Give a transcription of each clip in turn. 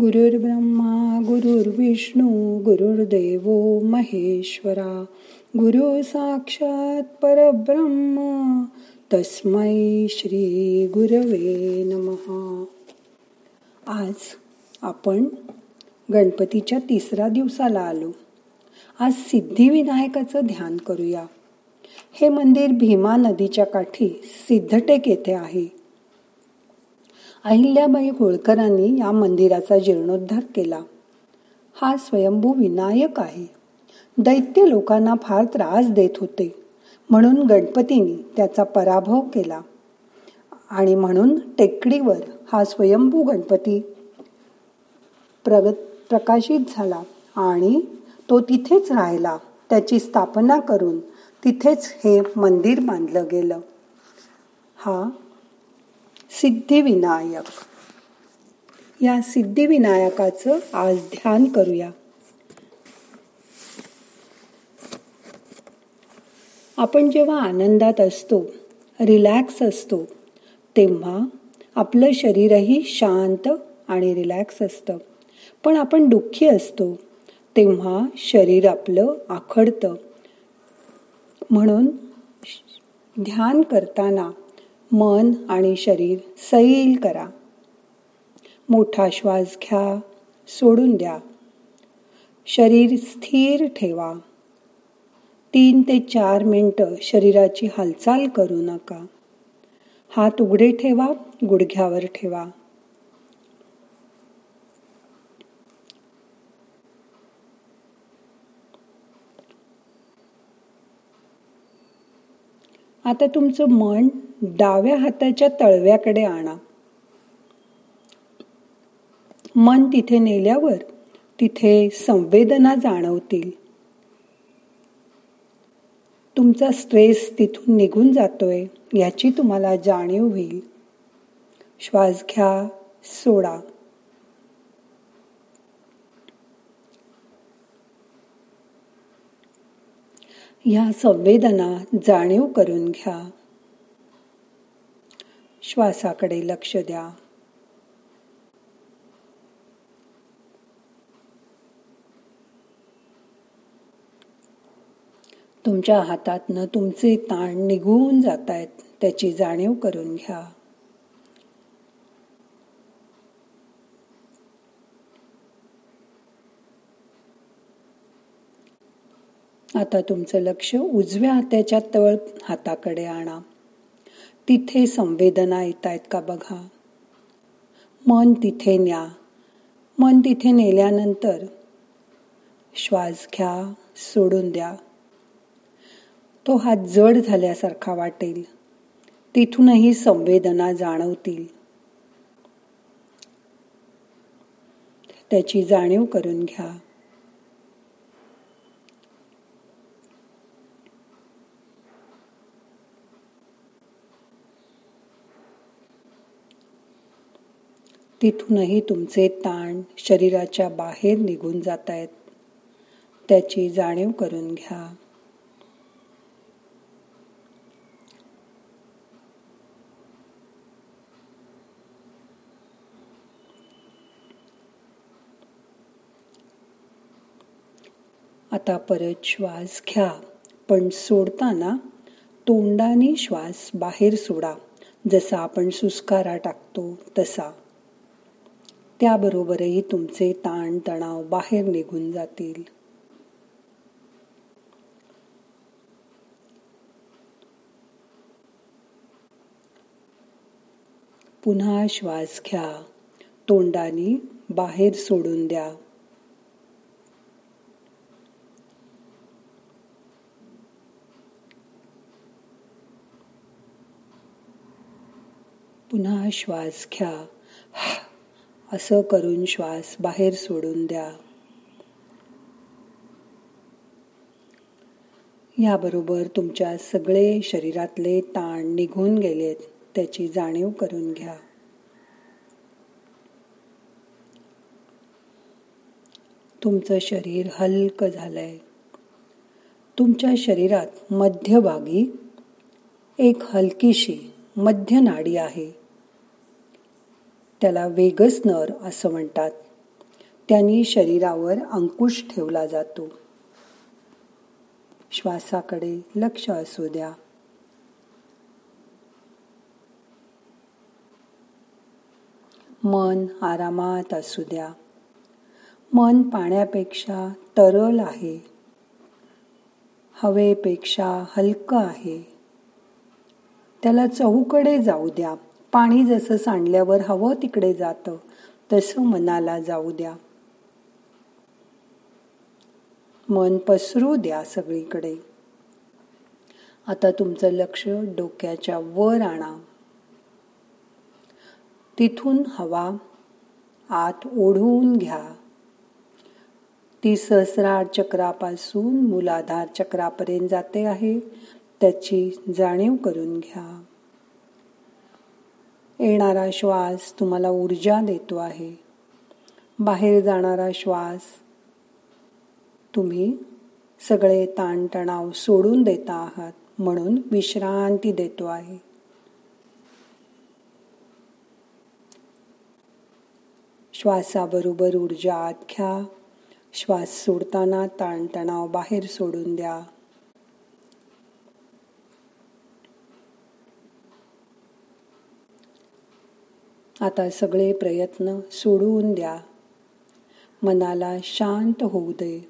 गुरुर्ब्रह्मा गुरुर्विष्णू गुरुर्देव महेश्वरा गुरु साक्षात परब्रह्म तस्मै श्री गुरवे नमहा आज आपण गणपतीच्या तिसऱ्या दिवसाला आलो. आज सिद्धिविनायकाचं ध्यान करूया. हे मंदिर भीमा नदीच्या काठी सिद्धटेक येथे आहे. अहिल्याबाई होळकरांनी या मंदिराचा जीर्णोद्धार केला. हा स्वयंभू विनायक आहे. दैत्य लोकांना फार त्रास देत होते. म्हणून गणपतीने त्याचा पराभव केला. आणि म्हणून टेकडीवर हा स्वयंभू गणपती प्रगत प्रकाशित झाला आणि तो तिथेच राहिला. त्याची स्थापना करून तिथेच हे मंदिर बांधलं गेलं. हा सिद्धिविनायक. या सिद्धिविनायकाचं आज ध्यान करूया. आपण जेव्हा आनंदात असतो रिलॅक्स असतो तेव्हा आपलं शरीरही शांत आणि रिलॅक्स असतं. पण आपण दुःखी असतो तेव्हा शरीर आपलं आखडतं. म्हणून ध्यान करताना मन आणि शरीर सैल करा. मोठा श्वास घ्या सोडून द्या. शरीर स्थिर ठेवा. तीन ते चार मिनटं शरीराची हालचाल करू नका. हात उघडे ठेवा गुडघ्यावर ठेवा. आता तुमचं मन डाव्या हाताच्या तळव्याकडे आणा. मन तिथे नेल्यावर तिथे संवेदना जाणवतील. तुमचा स्ट्रेस तिथून निघून जातोय याची तुम्हाला जाणीव होईल. श्वास घ्या सोडा. ह्या संवेदना जाणीव करून घ्या. श्वासाकडे लक्ष द्या. तुमच्या हातातनं तुमचे ताण निघून जात आहेत त्याची जाणीव करून घ्या. आता तुमचं लक्ष उजव्या हाताच्या तळ हाताकडे आणा. तिथे संवेदना येत आहेत का बघा? मन तिथे न्या. मन तिथे नेल्यानंतर श्वास घ्या सोडून द्या. तो हात जड झाल्यासारखा वाटेल. तिथूनही संवेदना जाणवतील. त्याची जाणीव करून घ्या. तिथूनही तुमचे ताण शरीराच्या बाहेर निघून जात आहेत त्याची जाणीव करून घ्या. आता परत श्वास घ्या पण सोडताना तोंडाने श्वास बाहेर सोडा. जसा आपण सुस्कारा टाकतो तसा. त्याबरोबरही तुमचे ताण तणाव बाहेर निघून जातील. पुन्हा श्वास घ्या. तोंडाने बाहेर सोडून द्या. पुन्हा श्वास घ्या. असं करून श्वास बाहेर सोडून द्या. याबरोबर तुमच्या सगळे शरीरातले ताण निघून गेलेत त्याची जाणीव करून घ्या. तुमचं शरीर हलकं झालंय. तुमच्या शरीरात मध्यभागी एक हलकीशी मध्य नाडी आहे. त्याला वेगस नर असं म्हणतात. त्यांनी शरीरावर अंकुश ठेवला जातो. श्वासाकडे लक्ष असू द्या. मन आरामात असू द्या. मन पाण्यापेक्षा तरल आहे. हवेपेक्षा हलकं आहे. त्याला चहूकडे जाऊ द्या. पाणी जसं सांडल्यावर हवं तिकडे जातं तसं मनाला जाऊ द्या. मन पसरू द्या सगळीकडे. आता तुमचं लक्ष डोक्याच्या वर आणा. तिथून हवा आत ओढवून घ्या. ती सहस्रार चक्रापासून मूलाधार चक्रापर्यंत जाते आहे त्याची जाणीव करून घ्या. येणारा श्वास तुम्हाला ऊर्जा देतो आहे. बाहेर जाणारा श्वास तुम्ही सगळे ताणतणाव सोडून देता आहात म्हणून विश्रांती देतो आहे. श्वासाबरोबर ऊर्जा आत घ्या. श्वास सोडताना ताणतणाव बाहेर सोडून द्या. आता सगळे प्रयत्न सोडून द्या. मनाला शांत होऊ दे.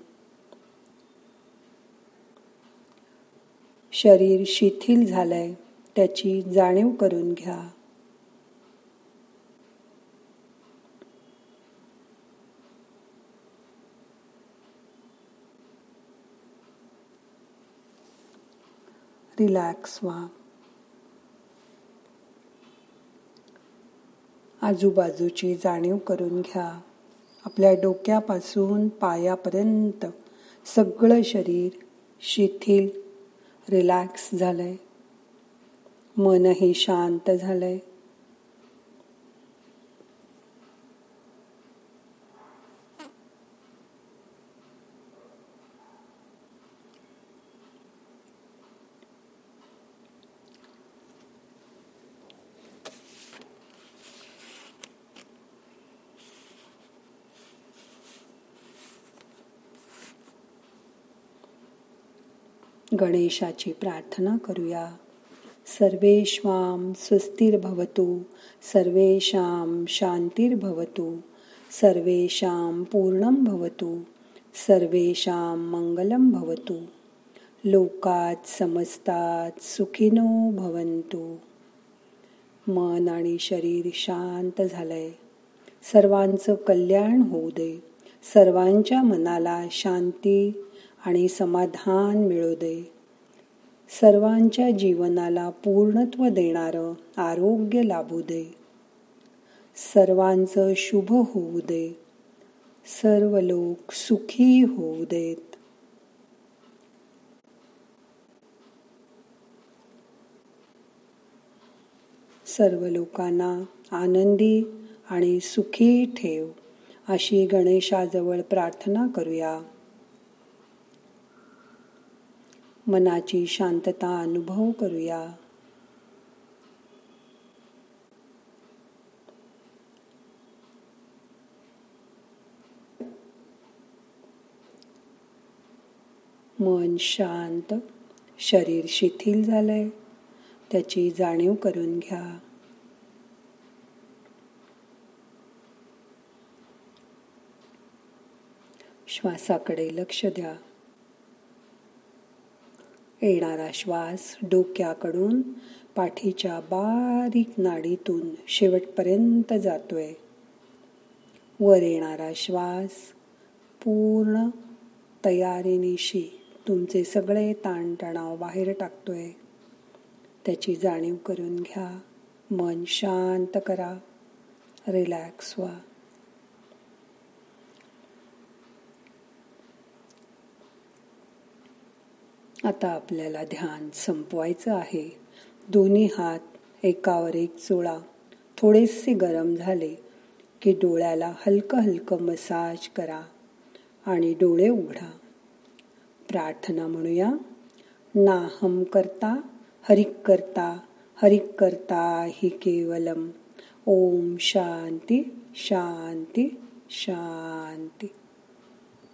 शरीर शिथिल झालंय त्याची जाणीव करून घ्या. रिलॅक्स व्हा. आजूबाजूची जाणीव करून घ्या. आपल्या डोक्यापासून पायापर्यंत सगळं शरीर शिथिल रिलॅक्स झालंय. मनही शांत झालंय. गणेशाची प्रार्थना करूया. सर्वेश्वाम स्वस्तिर्भवतु सर्वेषां शांतिर्भवतु सर्वेषां पूर्णं भवतु सर्वेषां मंगलम भवतु. लोकात समजतात सुखिनो भवंतु मन आणि शरीर शांत झालंय. सर्वांचं कल्याण होऊ दे. सर्वांच्या मनाला शांती आणि समाधान मिळू दे. सर्वांच्या जीवनाला पूर्णत्व देणारं आरोग्य लाभू दे. सर्वांचं शुभ होऊ दे. सर्व लोक सुखी होऊ देत. सर्व लोकांना आनंदी आणि सुखी ठेव अशी गणेशाजवळ प्रार्थना करूया. मनाची शांतता अनुभव करूया. मन शांत शरीर शिथिल झालंय. त्याची जाणीव करून घ्या. श्वासाकडे लक्ष द्या. येणारा श्वास डोक्याकडून पाठीच्या बारीक नाडीतून शेवटपर्यंत जातोय. वर येणारा श्वास पूर्ण तयारीनिशी तुमचे सगळे ताणतणाव बाहेर टाकतोय. त्याची जाणीव करून घ्या. मन शांत करा. रिलॅक्स व्हा. आता आपल्याला ध्यान संपवायचं आहे. दोन्ही हात एकावर एक चोळा. थोडेसे गरम झाले की डोळ्याला हलकं हलकं मसाज करा आणि डोळे उघडा. प्रार्थना म्हणूया. नाहम करता हरिक करता हरिक करता हि केवलम. ओम शांती शांती शांती.